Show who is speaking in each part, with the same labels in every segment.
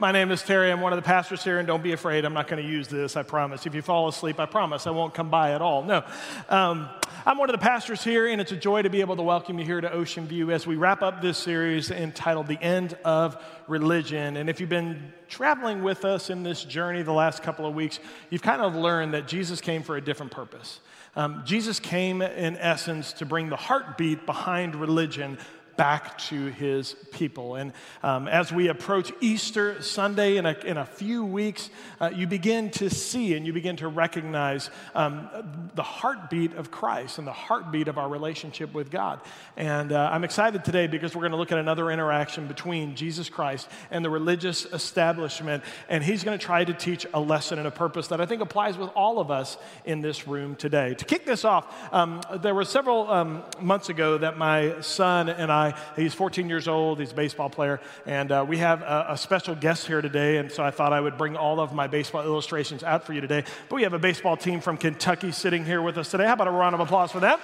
Speaker 1: My name is Terry. I'm one of the pastors here, and don't be afraid. I'm not going to use this, I promise. If you fall asleep, I promise I won't come by at all. No. Um, I'm one of the pastors here, and it's a joy to be able to welcome you here to Ocean View as we wrap up this series entitled The End of Religion. And if you've been traveling with us in this journey the last couple of weeks, you've kind of learned that Jesus came for a different purpose. Um, Jesus came, in essence, to bring the heartbeat behind religion back to his people. And um, as we approach Easter Sunday in a, in a few weeks, uh, you begin to see and you begin to recognize um, the heartbeat of Christ and the heartbeat of our relationship with God. And uh, I'm excited today because we're going to look at another interaction between Jesus Christ and the religious establishment. And he's going to try to teach a lesson and a purpose that I think applies with all of us in this room today. To kick this off, um, there were several um, months ago that my son and I guy. He's 14 years old, he's a baseball player, and uh, we have a, a, special guest here today, and so I thought I would bring all of my baseball illustrations out for you today. But we have a baseball team from Kentucky sitting here with us today. How about a round of applause for them?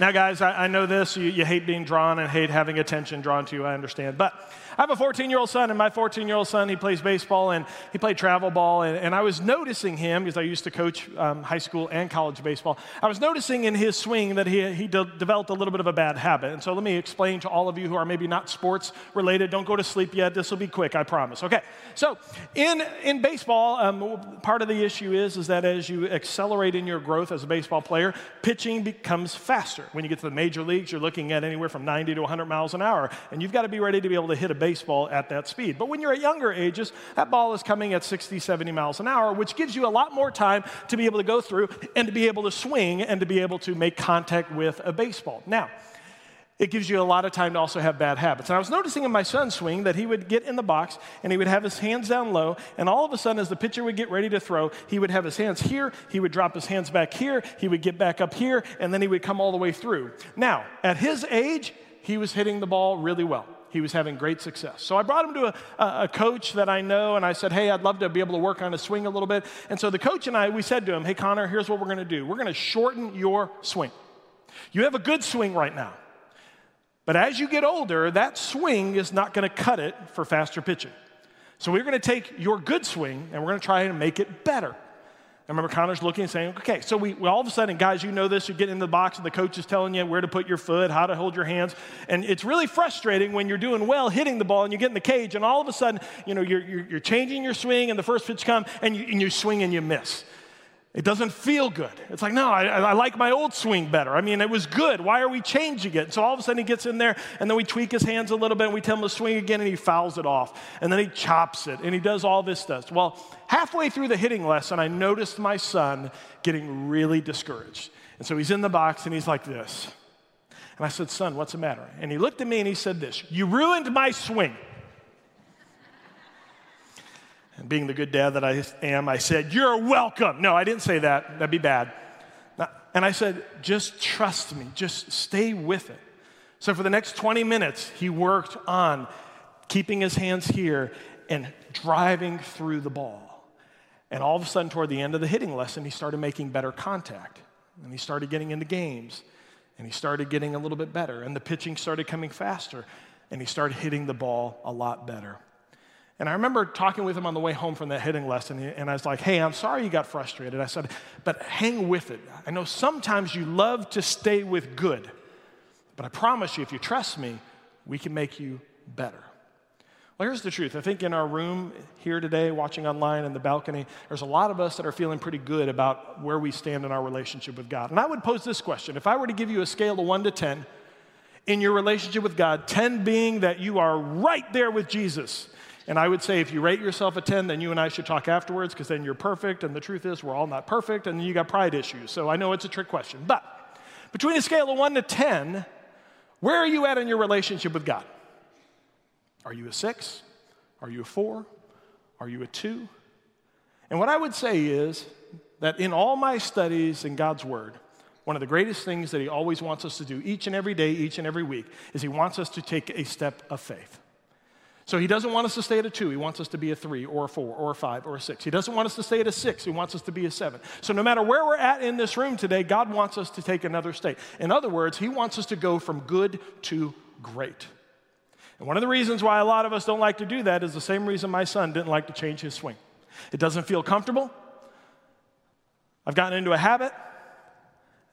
Speaker 1: Now, guys, I, I know this. You, you, hate being drawn and hate having attention drawn to you, I understand. But I have a 14 year old son, and my 14 year old son, he plays baseball and he played travel ball. And, and I was noticing him, because I used to coach um, high school and college baseball, I was noticing in his swing that he, he de- developed a little bit of a bad habit. And so let me explain to all of you who are maybe not sports related. Don't go to sleep yet. This will be quick, I promise. Okay. So in, in baseball, um, part of the issue is, is that as you accelerate in your growth as a baseball player, pitching becomes faster. When you get to the major leagues, you're looking at anywhere from 90 to 100 miles an hour. And you've got to be ready to be able to hit a baseball at that speed. But when you're at younger ages, that ball is coming at 60, 70 miles an hour, which gives you a lot more time to be able to go through and to be able to swing and to be able to make contact with a baseball. Now, it gives you a lot of time to also have bad habits. And I was noticing in my son's swing that he would get in the box and he would have his hands down low, and all of a sudden, as the pitcher would get ready to throw, he would have his hands here, he would drop his hands back here, he would get back up here, and then he would come all the way through. Now, at his age, he was hitting the ball really well he was having great success. So I brought him to a, a, coach that I know, and I said, Hey, I'd love to be able to work on his swing a little bit. And so the coach and I, we said to him, Hey, Connor, here's what we're going to do we're going to shorten your swing. You have a good swing right now. But as you get older, that swing is not going to cut it for faster pitching. So we're going to take your good swing and we're going to try and make it better. I remember Connor's looking and saying, okay, so we, we, all of a sudden, guys, you know this, you get in the box and the coach is telling you where to put your foot, how to hold your hands. And it's really frustrating when you're doing well hitting the ball and you get in the cage and all of a sudden, you know, you're, you're, you're changing your swing and the first pitch comes and you, and you swing and you miss. It doesn't feel good. It's like, no, I, I, like my old swing better. I mean, it was good. Why are we changing it? So all of a sudden he gets in there, and then we tweak his hands a little bit, and we tell him to swing again, and he fouls it off. And then he chops it, and he does all this stuff. Well, halfway through the hitting lesson, I noticed my son getting really discouraged. And so he's in the box, and he's like this. And I said, son, what's the matter? And he looked at me, and he said this You ruined my swing. And being the good dad that I am, I said, You're welcome. No, I didn't say that. That'd be bad. And I said, Just trust me, just stay with it. So for the next 20 minutes, he worked on keeping his hands here and driving through the ball. And all of a sudden, toward the end of the hitting lesson, he started making better contact. And he started getting into games. And he started getting a little bit better. And the pitching started coming faster. And he started hitting the ball a lot better. And I remember talking with him on the way home from that hitting lesson, and I was like, hey, I'm sorry you got frustrated. I said, but hang with it. I know sometimes you love to stay with good, but I promise you, if you trust me, we can make you better. Well, here's the truth. I think in our room here today, watching online in the balcony, there's a lot of us that are feeling pretty good about where we stand in our relationship with God. And I would pose this question if I were to give you a scale of one to 10 in your relationship with God, 10 being that you are right there with Jesus, and I would say if you rate yourself a 10, then you and I should talk afterwards because then you're perfect. And the truth is, we're all not perfect. And you got pride issues. So I know it's a trick question. But between a scale of 1 to 10, where are you at in your relationship with God? Are you a 6? Are you a 4? Are you a 2? And what I would say is that in all my studies in God's Word, one of the greatest things that He always wants us to do each and every day, each and every week, is He wants us to take a step of faith. So he doesn't want us to stay at a two. He wants us to be a three or a four or a five or a six. He doesn't want us to stay at a six. He wants us to be a seven. So no matter where we're at in this room today, God wants us to take another state. In other words, he wants us to go from good to great. And one of the reasons why a lot of us don't like to do that is the same reason my son didn't like to change his swing. It doesn't feel comfortable. I've gotten into a habit,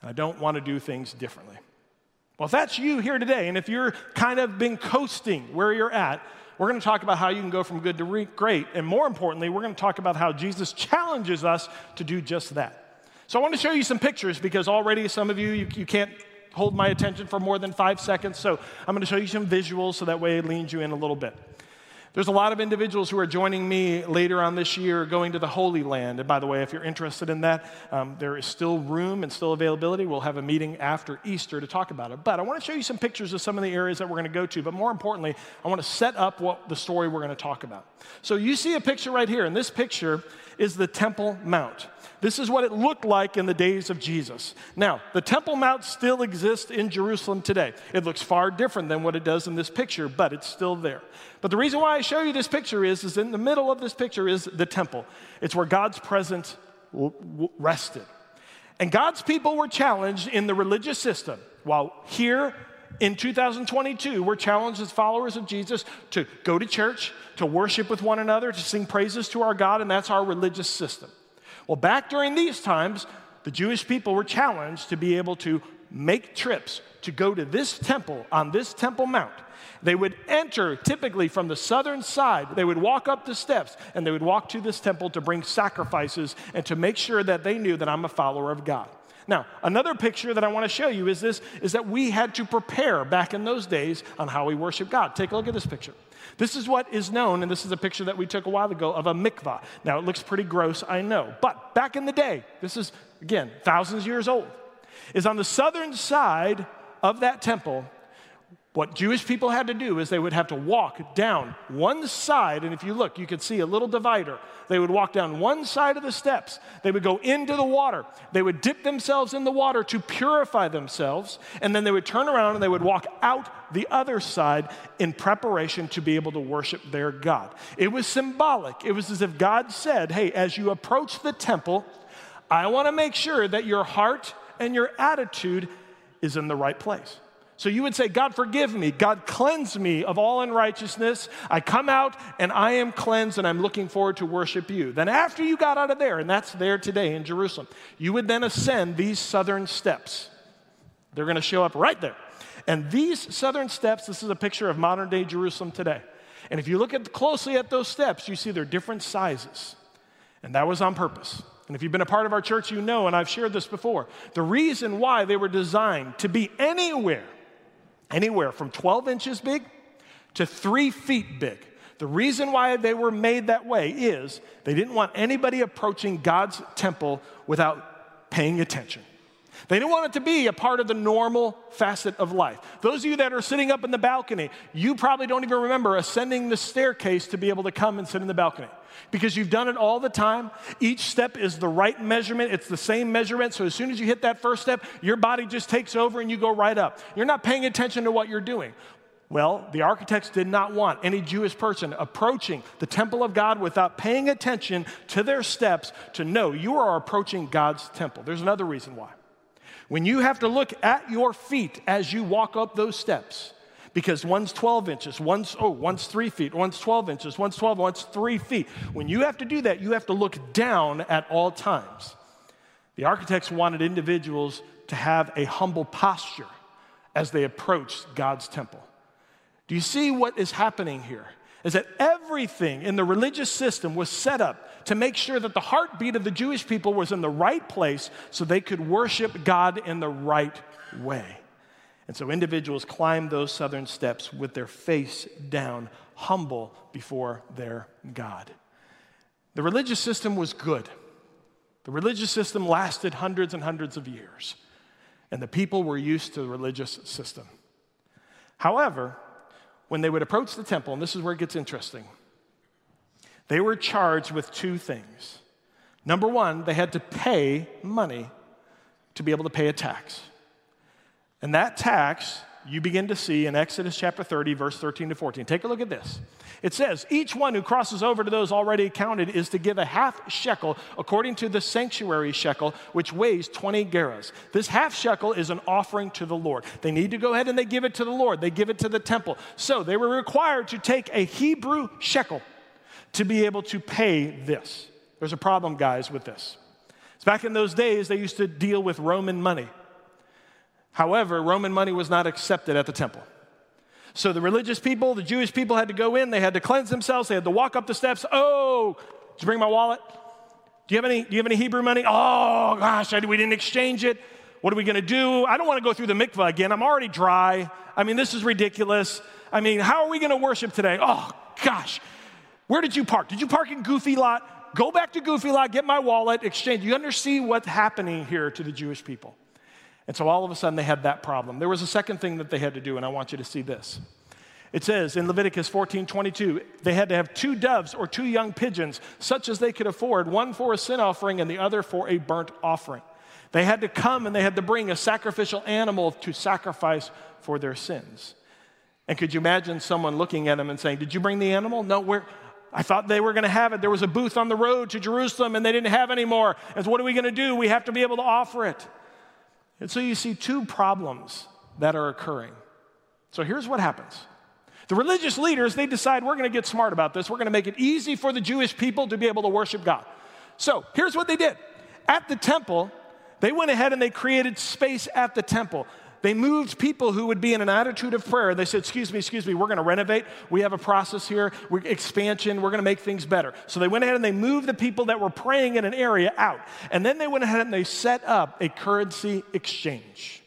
Speaker 1: and I don't want to do things differently. Well, if that's you here today, and if you're kind of been coasting where you're at, we're going to talk about how you can go from good to re- great. And more importantly, we're going to talk about how Jesus challenges us to do just that. So I want to show you some pictures because already some of you, you, you can't hold my attention for more than five seconds. So I'm going to show you some visuals so that way it leans you in a little bit. There's a lot of individuals who are joining me later on this year going to the Holy Land. And by the way, if you're interested in that, um, there is still room and still availability. We'll have a meeting after Easter to talk about it. But I want to show you some pictures of some of the areas that we're going to go to. But more importantly, I want to set up what the story we're going to talk about. So you see a picture right here, In this picture is the Temple Mount. This is what it looked like in the days of Jesus. Now, the Temple Mount still exists in Jerusalem today. It looks far different than what it does in this picture, but it's still there. But the reason why I show you this picture is, is in the middle of this picture is the temple. It's where God's presence rested. And God's people were challenged in the religious system. While here in 2022, we're challenged as followers of Jesus to go to church, to worship with one another, to sing praises to our God, and that's our religious system. Well, back during these times, the Jewish people were challenged to be able to make trips to go to this temple on this Temple Mount. They would enter typically from the southern side. They would walk up the steps and they would walk to this temple to bring sacrifices and to make sure that they knew that I'm a follower of God. Now, another picture that I want to show you is this is that we had to prepare back in those days on how we worship God. Take a look at this picture. This is what is known, and this is a picture that we took a while ago of a mikvah. Now, it looks pretty gross, I know, but back in the day, this is, again, thousands of years old, is on the southern side of that temple, what Jewish people had to do is they would have to walk down one side, and if you look, you could see a little divider. They would walk down one side of the steps. They would go into the water. They would dip themselves in the water to purify themselves, and then they would turn around and they would walk out the other side in preparation to be able to worship their God. It was symbolic. It was as if God said, Hey, as you approach the temple, I want to make sure that your heart and your attitude is in the right place. So you would say, God, forgive me. God, cleanse me of all unrighteousness. I come out and I am cleansed and I'm looking forward to worship you. Then, after you got out of there, and that's there today in Jerusalem, you would then ascend these southern steps. They're going to show up right there. And these southern steps, this is a picture of modern day Jerusalem today. And if you look at closely at those steps, you see they're different sizes. And that was on purpose. And if you've been a part of our church, you know, and I've shared this before, the reason why they were designed to be anywhere anywhere from 12 inches big to three feet big. The reason why they were made that way is they didn't want anybody approaching God's temple without paying attention. They didn't want it to be a part of the normal facet of life. Those of you that are sitting up in the balcony, you probably don't even remember ascending the staircase to be able to come and sit in the balcony because you've done it all the time. Each step is the right measurement, it's the same measurement. So as soon as you hit that first step, your body just takes over and you go right up. You're not paying attention to what you're doing. Well, the architects did not want any Jewish person approaching the temple of God without paying attention to their steps to know you are approaching God's temple. There's another reason why. When you have to look at your feet as you walk up those steps, because one's 12 inches, one's, oh, one's three feet, one's 12 inches, one's 12, one's three feet. When you have to do that, you have to look down at all times. The architects wanted individuals to have a humble posture as they approached God's temple. Do you see what is happening here? Is that everything in the religious system was set up to make sure that the heartbeat of the Jewish people was in the right place so they could worship God in the right way. And so individuals climbed those southern steps with their face down, humble before their God. The religious system was good. The religious system lasted hundreds and hundreds of years, and the people were used to the religious system. However, when they would approach the temple, and this is where it gets interesting, they were charged with two things. Number one, they had to pay money to be able to pay a tax. And that tax you begin to see in Exodus chapter 30, verse 13 to 14. Take a look at this. It says, Each one who crosses over to those already counted is to give a half shekel according to the sanctuary shekel, which weighs 20 gerahs. This half shekel is an offering to the Lord. They need to go ahead and they give it to the Lord, they give it to the temple. So they were required to take a Hebrew shekel to be able to pay this. There's a problem, guys, with this. It's back in those days, they used to deal with Roman money. However, Roman money was not accepted at the temple. So the religious people, the Jewish people had to go in, they had to cleanse themselves, they had to walk up the steps. Oh, did you bring my wallet? Do you have any, do you have any Hebrew money? Oh, gosh, we didn't exchange it. What are we going to do? I don't want to go through the mikvah again. I'm already dry. I mean, this is ridiculous. I mean, how are we going to worship today? Oh, gosh. Where did you park? Did you park in Goofy Lot? Go back to Goofy Lot, get my wallet, exchange. You understand what's happening here to the Jewish people. And so all of a sudden they had that problem. There was a second thing that they had to do, and I want you to see this. It says in Leviticus 14 22, they had to have two doves or two young pigeons, such as they could afford, one for a sin offering and the other for a burnt offering. They had to come and they had to bring a sacrificial animal to sacrifice for their sins. And could you imagine someone looking at them and saying, Did you bring the animal? No, where? I thought they were going to have it. There was a booth on the road to Jerusalem and they didn't have any more. And so what are we going to do? We have to be able to offer it. And so you see two problems that are occurring. So here's what happens. The religious leaders, they decide we're going to get smart about this. We're going to make it easy for the Jewish people to be able to worship God. So here's what they did. At the temple, they went ahead and they created space at the temple. They moved people who would be in an attitude of prayer. They said, Excuse me, excuse me, we're going to renovate. We have a process here, we're, expansion, we're going to make things better. So they went ahead and they moved the people that were praying in an area out. And then they went ahead and they set up a currency exchange.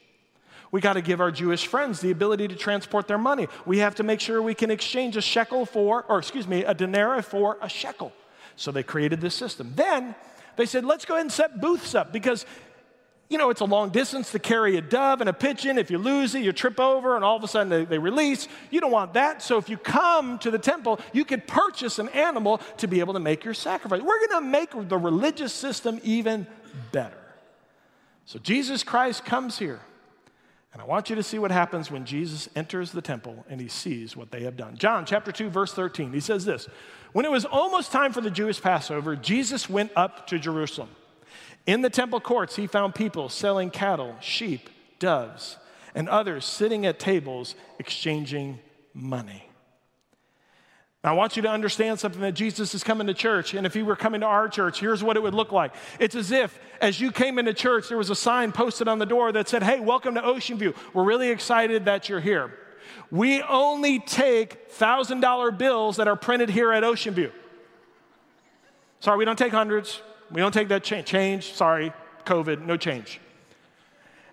Speaker 1: We got to give our Jewish friends the ability to transport their money. We have to make sure we can exchange a shekel for, or excuse me, a denarii for a shekel. So they created this system. Then they said, let's go ahead and set booths up because you know, it's a long distance to carry a dove and a pigeon. If you lose it, you trip over, and all of a sudden they, they, release. You don't want that. So if you come to the temple, you could purchase an animal to be able to make your sacrifice. We're going to make the religious system even better. So Jesus Christ comes here. And I want you to see what happens when Jesus enters the temple and he sees what they have done. John chapter 2 verse 13. He says this. When it was almost time for the Jewish Passover, Jesus went up to Jerusalem. In the temple courts, he found people selling cattle, sheep, doves, and others sitting at tables exchanging money. I want you to understand something that Jesus is coming to church, and if he were coming to our church, here's what it would look like. It's as if, as you came into church, there was a sign posted on the door that said, Hey, welcome to Ocean View. We're really excited that you're here. We only take $1,000 bills that are printed here at Ocean View. Sorry, we don't take hundreds. We don't take that change. Change, sorry, COVID, no change.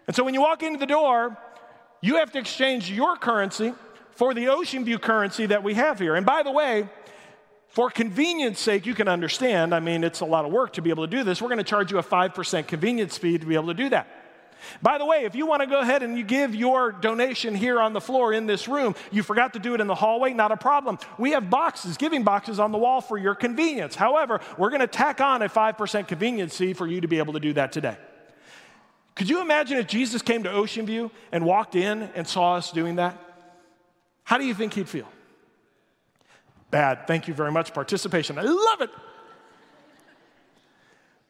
Speaker 1: And so when you walk into the door, you have to exchange your currency for the Ocean View currency that we have here. And by the way, for convenience sake, you can understand, I mean, it's a lot of work to be able to do this. We're going to charge you a 5% convenience fee to be able to do that. By the way, if you want to go ahead and you give your donation here on the floor in this room, you forgot to do it in the hallway, not a problem. We have boxes, giving boxes on the wall for your convenience. However, we're going to tack on a 5% convenience fee for you to be able to do that today. Could you imagine if Jesus came to Ocean View and walked in and saw us doing that? How do you think he'd feel? Bad. Thank you very much. Participation. I love it.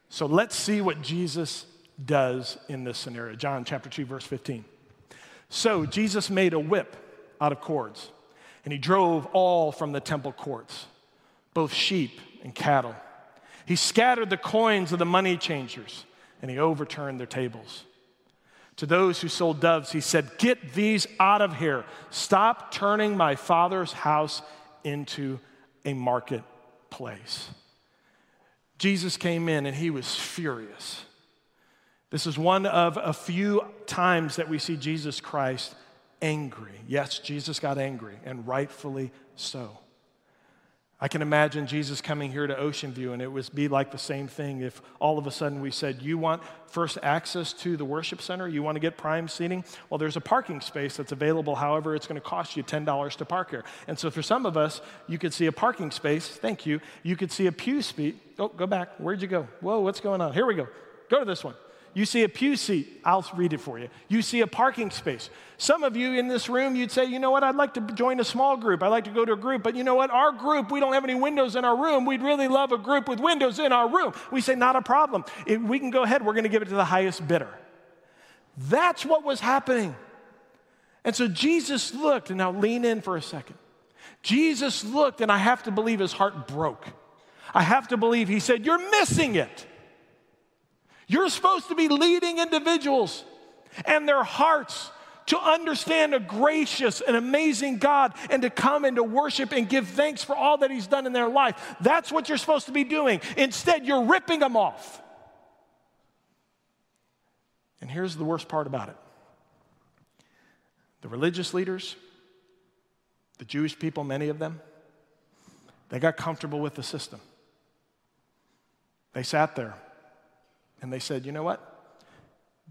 Speaker 1: So let's see what Jesus does in this scenario. John chapter 2, verse 15. So Jesus made a whip out of cords, and he drove all from the temple courts, both sheep and cattle. He scattered the coins of the money changers, and he overturned their tables. To those who sold doves, he said, Get these out of here. Stop turning my father's house into a marketplace. Jesus came in and he was furious. This is one of a few times that we see Jesus Christ angry. Yes, Jesus got angry, and rightfully so. I can imagine Jesus coming here to Ocean View, and it would be like the same thing if all of a sudden we said, You want first access to the worship center? You want to get prime seating? Well, there's a parking space that's available. However, it's going to cost you $10 to park here. And so for some of us, you could see a parking space. Thank you. You could see a pew seat. Oh, go back. Where'd you go? Whoa, what's going on? Here we go. Go to this one. You see a pew seat, I'll read it for you. You see a parking space. Some of you in this room, you'd say, you know what, I'd like to join a small group. I'd like to go to a group, but you know what, our group, we don't have any windows in our room. We'd really love a group with windows in our room. We say, not a problem. If we can go ahead, we're going to give it to the highest bidder. That's what was happening. And so Jesus looked, and now lean in for a second. Jesus looked, and I have to believe his heart broke. I have to believe he said, You're missing it. You're supposed to be leading individuals and their hearts to understand a gracious and amazing God and to come and to worship and give thanks for all that He's done in their life. That's what you're supposed to be doing. Instead, you're ripping them off. And here's the worst part about it the religious leaders, the Jewish people, many of them, they got comfortable with the system. They sat there and they said, you know what?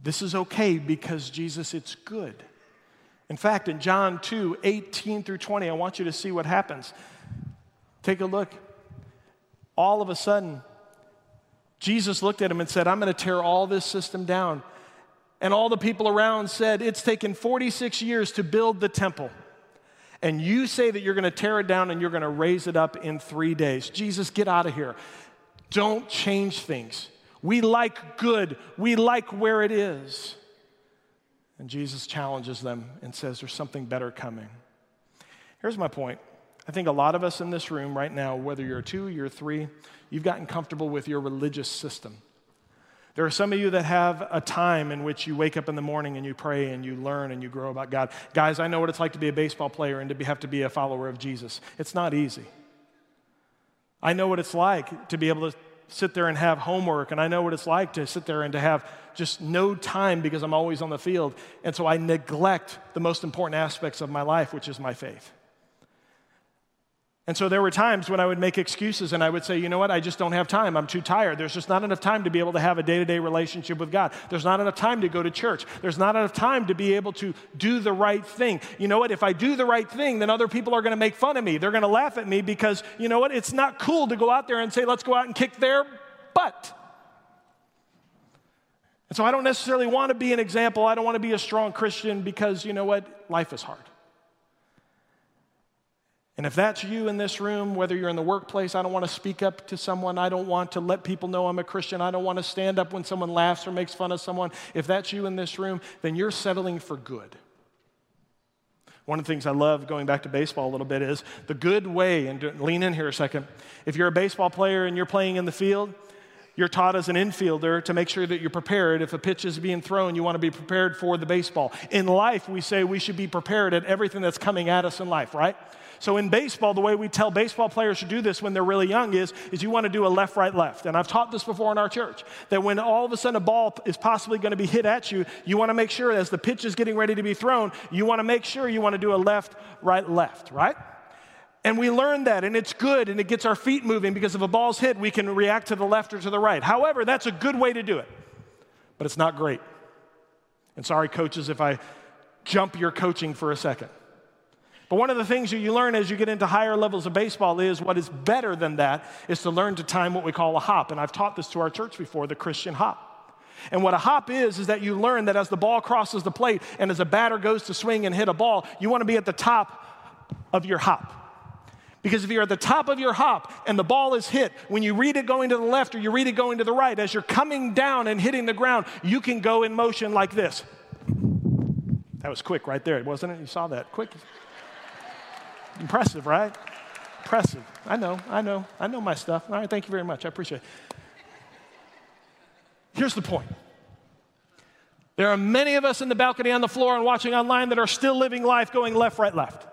Speaker 1: This is okay because Jesus, it's good. In fact, in John 2 18 through 20, I want you to see what happens. Take a look. All of a sudden, Jesus looked at him and said, I'm going to tear all this system down. And all the people around said, It's taken 46 years to build the temple. And you say that you're going to tear it down and you're going to raise it up in three days. Jesus, get out of here. Don't change things. We like good, we like where it is. And Jesus challenges them and says, There's something better coming. Here's my point. I think a lot of us in this room right now, whether you're two, you're three, you've gotten comfortable with your religious system. There are some of you that have a time in which you wake up in the morning and you pray and you learn and you grow about God. Guys, I know what it's like to be a baseball player and to be, have to be a follower of Jesus. It's not easy. I know what it's like to be able to sit there and have homework, and I know what it's like to sit there and to have just no time because I'm always on the field. And so I neglect the most important aspects of my life, which is my faith. And so there were times when I would make excuses and I would say, you know what, I just don't have time. I'm too tired. There's just not enough time to be able to have a day to day relationship with God. There's not enough time to go to church. There's not enough time to be able to do the right thing. You know what, if I do the right thing, then other people are going to make fun of me. They're going to laugh at me because, you know what, it's not cool to go out there and say, let's go out and kick their butt. And so I don't necessarily want to be an example. I don't want to be a strong Christian because, you know what, life is hard. And if that's you in this room, whether you're in the workplace, I don't want to speak up to someone. I don't want to let people know I'm a Christian. I don't want to stand up when someone laughs or makes fun of someone. If that's you in this room, then you're settling for good. One of the things I love going back to baseball a little bit is the good way, and lean in here a second. If you're a baseball player and you're playing in the field, you're taught as an infielder to make sure that you're prepared. If a pitch is being thrown, you want to be prepared for the baseball. In life, we say we should be prepared at everything that's coming at us in life, right? So in baseball, the way we tell baseball players to do this when they're really young is, is you want to do a left, right, left. And I've taught this before in our church, that when all of a sudden a ball is possibly going to be hit at you, you want to make sure as the pitch is getting ready to be thrown, you want to make sure you want to do a left, right, left, right? And we learn that, and it's good, and it gets our feet moving because if a ball's hit, we can react to the left or to the right. However, that's a good way to do it, but it's not great. And sorry, coaches, if I jump your coaching for a second. But one of the things that you learn as you get into higher levels of baseball is what is better than that is to learn to time what we call a hop. And I've taught this to our church before, the Christian hop. And what a hop is, is that you learn that as the ball crosses the plate and as a batter goes to swing and hit a ball, you want to be at the top of your hop. Because if you're at the top of your hop and the ball is hit, when you read it going to the left or you read it going to the right, as you're coming down and hitting the ground, you can go in motion like this. That was quick right there, wasn't it? You saw that. Quick. Impressive, right? Impressive. I know, I know, I know my stuff. All right, thank you very much. I appreciate it. Here's the point. There are many of us in the balcony on the floor and watching online that are still living life going left, right, left.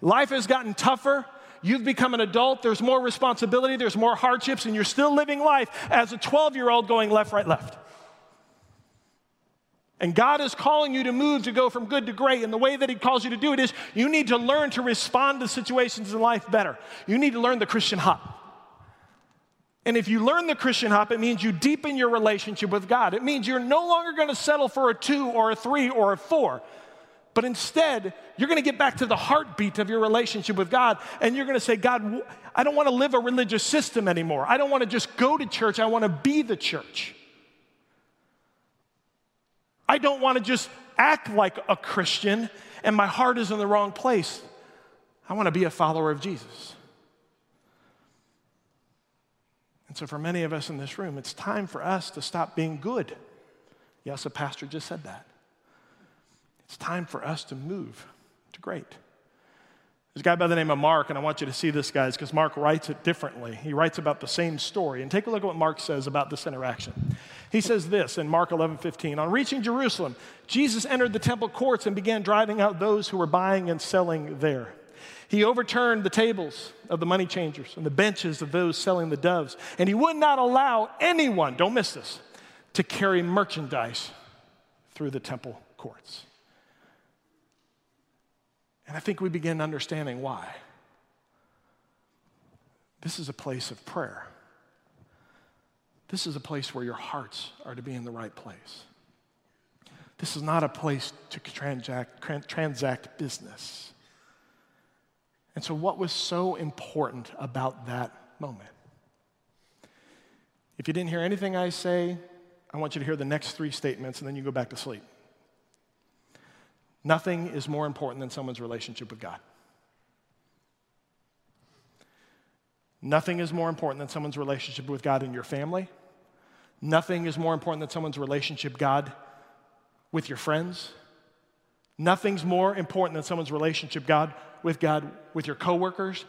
Speaker 1: Life has gotten tougher. You've become an adult. There's more responsibility. There's more hardships, and you're still living life as a 12 year old going left, right, left. And God is calling you to move to go from good to great, and the way that He calls you to do it is you need to learn to respond to situations in life better. You need to learn the Christian hop. And if you learn the Christian hop, it means you deepen your relationship with God. It means you're no longer going to settle for a two or a three or a four. But instead, you're going to get back to the heartbeat of your relationship with God, and you're going to say, God, I don't want to live a religious system anymore. I don't want to just go to church, I want to be the church. I don't want to just act like a Christian and my heart is in the wrong place. I want to be a follower of Jesus. And so, for many of us in this room, it's time for us to stop being good. Yes, a pastor just said that. It's time for us to move to great. There's a guy by the name of Mark, and I want you to see this, guys, because Mark writes it differently. He writes about the same story. And take a look at what Mark says about this interaction. He says this in Mark 11 15. On reaching Jerusalem, Jesus entered the temple courts and began driving out those who were buying and selling there. He overturned the tables of the money changers and the benches of those selling the doves, and he would not allow anyone, don't miss this, to carry merchandise through the temple courts. And I think we begin understanding why. This is a place of prayer. This is a place where your hearts are to be in the right place. This is not a place to transact, transact business. And so, what was so important about that moment? If you didn't hear anything I say, I want you to hear the next three statements and then you go back to sleep. Nothing is more important than someone's relationship with God. Nothing is more important than someone's relationship with God in your family. Nothing is more important than someone's relationship God with your friends. Nothing's more important than someone's relationship God with God with your coworkers.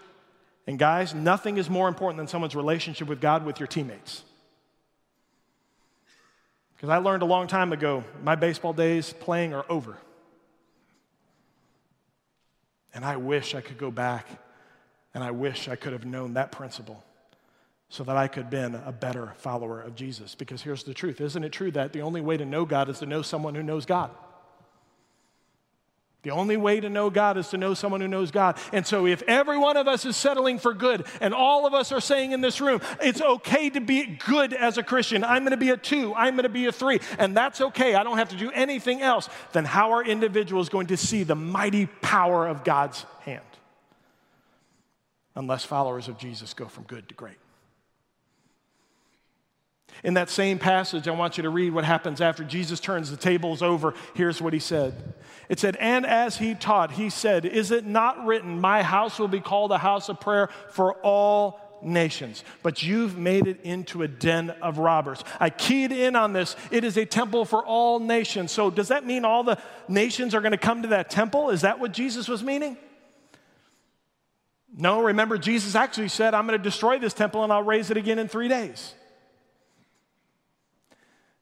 Speaker 1: And guys, nothing is more important than someone's relationship with God with your teammates. Because I learned a long time ago, my baseball days playing are over. And I wish I could go back and I wish I could have known that principle so that I could have been a better follower of Jesus. Because here's the truth isn't it true that the only way to know God is to know someone who knows God? The only way to know God is to know someone who knows God. And so, if every one of us is settling for good, and all of us are saying in this room, it's okay to be good as a Christian, I'm gonna be a two, I'm gonna be a three, and that's okay, I don't have to do anything else, then how are individuals going to see the mighty power of God's hand? Unless followers of Jesus go from good to great. In that same passage, I want you to read what happens after Jesus turns the tables over. Here's what he said It said, And as he taught, he said, Is it not written, My house will be called a house of prayer for all nations, but you've made it into a den of robbers. I keyed in on this. It is a temple for all nations. So, does that mean all the nations are going to come to that temple? Is that what Jesus was meaning? No, remember, Jesus actually said, I'm going to destroy this temple and I'll raise it again in three days.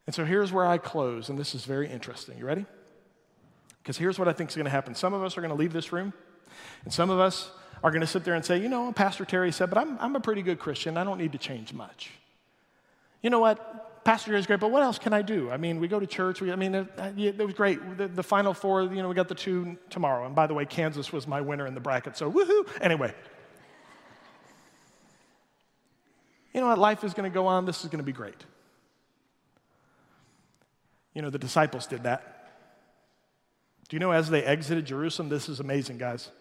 Speaker 1: And so here's where I close, and this is very interesting. You ready? Because here's what I think is going to happen. Some of us are going to leave this room, and some of us are going to sit there and say, you know, Pastor Terry said, but I'm, I'm a pretty good Christian. I don't need to change much. You know what? Pastor is great, but what else can I do? I mean, we go to church. We, I mean, uh, uh, it, it was great. The, the, final four, you know, we got the two tomorrow. And by the way, Kansas was my winner in the bracket, so woohoo. Anyway. You know what? Life is going to go on. This is going to be great. You know, the disciples did that. Do you know as they exited Jerusalem, this is amazing, guys.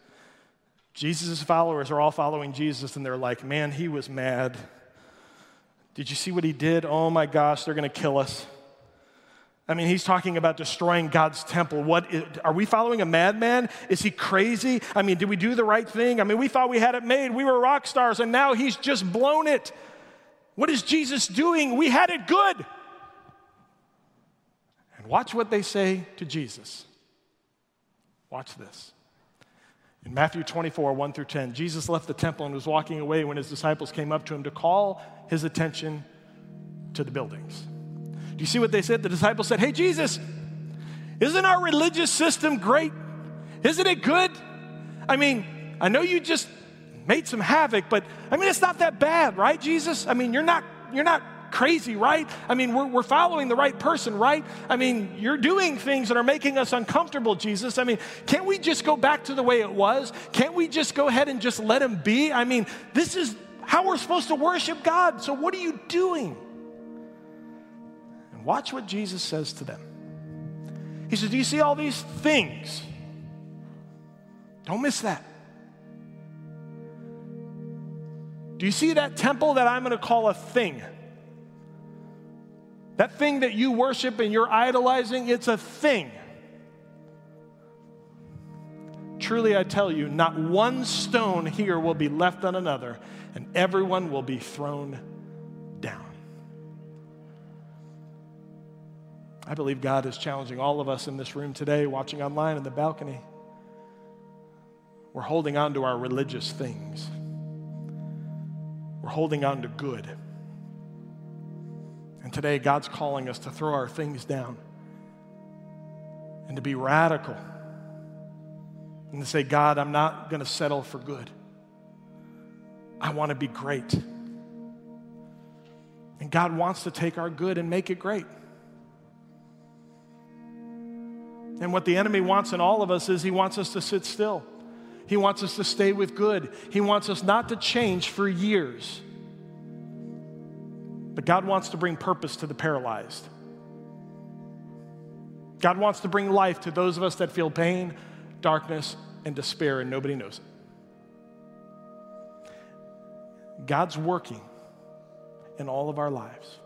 Speaker 1: Jesus' followers are all following Jesus, and they're like, man, he was mad. Did you see what he did? Oh my gosh, they're going to kill us. I mean, he's talking about destroying God's temple. What is, are we following a madman? Is he crazy? I mean, did we do the right thing? I mean, we thought we had it made. We were rock stars, and now he's just blown it. What is Jesus doing? We had it good. Watch what they say to Jesus. Watch this. In Matthew 24, 1 through 10, Jesus left the temple and was walking away when his disciples came up to him to call his attention to the buildings. Do you see what they said? The disciples said, Hey, Jesus, isn't our religious system great? Isn't it good? I mean, I know you just made some havoc, but I mean, it's not that bad, right, Jesus? I mean, you're not, you're not crazy, right? I mean, we're, we're following the right person, right? I mean, you're doing things that are making us uncomfortable, Jesus. I mean, can't we just go back to the way it was? Can't we just go ahead and just let him be? I mean, this is how we're supposed to worship God. So what are you doing? And watch what Jesus says to them. He says, Do you see all these things? Don't miss that. Do you see that temple that I'm going to call a thing? That thing that you worship and you're idolizing, it's a thing. Truly, I tell you, not one stone here will be left on another, and everyone will be thrown down. I believe God is challenging all of us in this room today, watching online in the balcony. We're holding on to our religious things. We're holding on to good. And today, God's calling us to throw our things down and to be radical and to say, God, I'm not going to settle for good. I want to be great. And God wants to take our good and make it great. And what the enemy wants in all of us is he wants us to sit still. He wants us to stay with good. He wants us not to change for years. But God wants to bring purpose to the paralyzed. God wants to bring life to those of us that feel pain, darkness, and despair, and nobody knows it. God's working in all of our lives.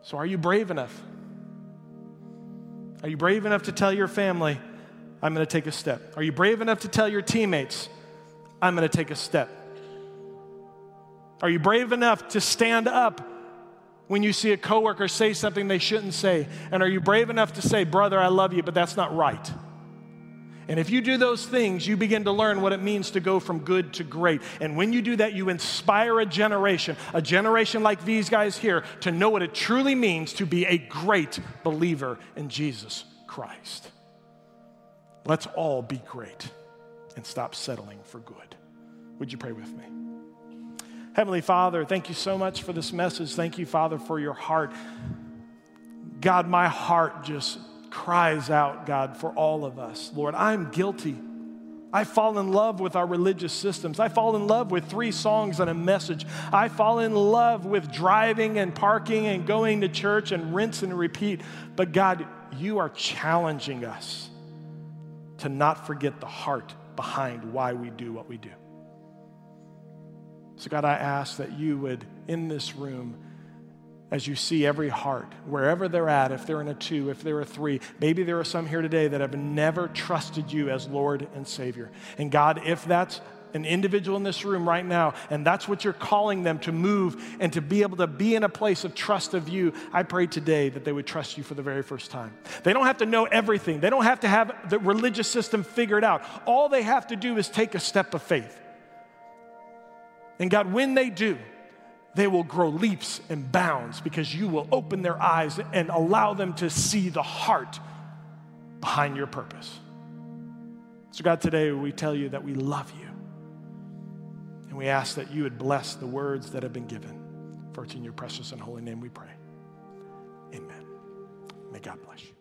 Speaker 1: So, are you brave enough? Are you brave enough to tell your family, I'm going to take a step. Are you brave enough to tell your teammates, I'm going to take a step? Are you brave enough to stand up when you see a coworker say something they shouldn't say? And are you brave enough to say, Brother, I love you, but that's not right? And if you do those things, you begin to learn what it means to go from good to great. And when you do that, you inspire a generation, a generation like these guys here, to know what it truly means to be a great believer in Jesus Christ. Let's all be great and stop settling for good. Would you pray with me? Heavenly Father, thank you so much for this message. Thank you, Father, for your heart. God, my heart just cries out, God, for all of us. Lord, I'm guilty. I fall in love with our religious systems. I fall in love with three songs and a message. I fall in love with driving and parking and going to church and rinse and repeat. But God, you are challenging us to not forget the heart behind why we do what we do. So, God, I ask that you would, in this room, as you see every heart, wherever they're at, if they're in a two, if they're a three, maybe there are some here today that have never trusted you as Lord and Savior. And God, if that's an individual in this room right now, and that's what you're calling them to move and to be able to be in a place of trust of you, I pray today that they would trust you for the very first time. They don't have to know everything, they don't have to have the religious system figured out. All they have to do is take a step of faith. And God, when they do, they will grow leaps and bounds because you will open their eyes and allow them to see the heart behind your purpose. So, God, today we tell you that we love you. And we ask that you would bless the words that have been given. For it's in your precious and holy name we pray. Amen. May God bless you.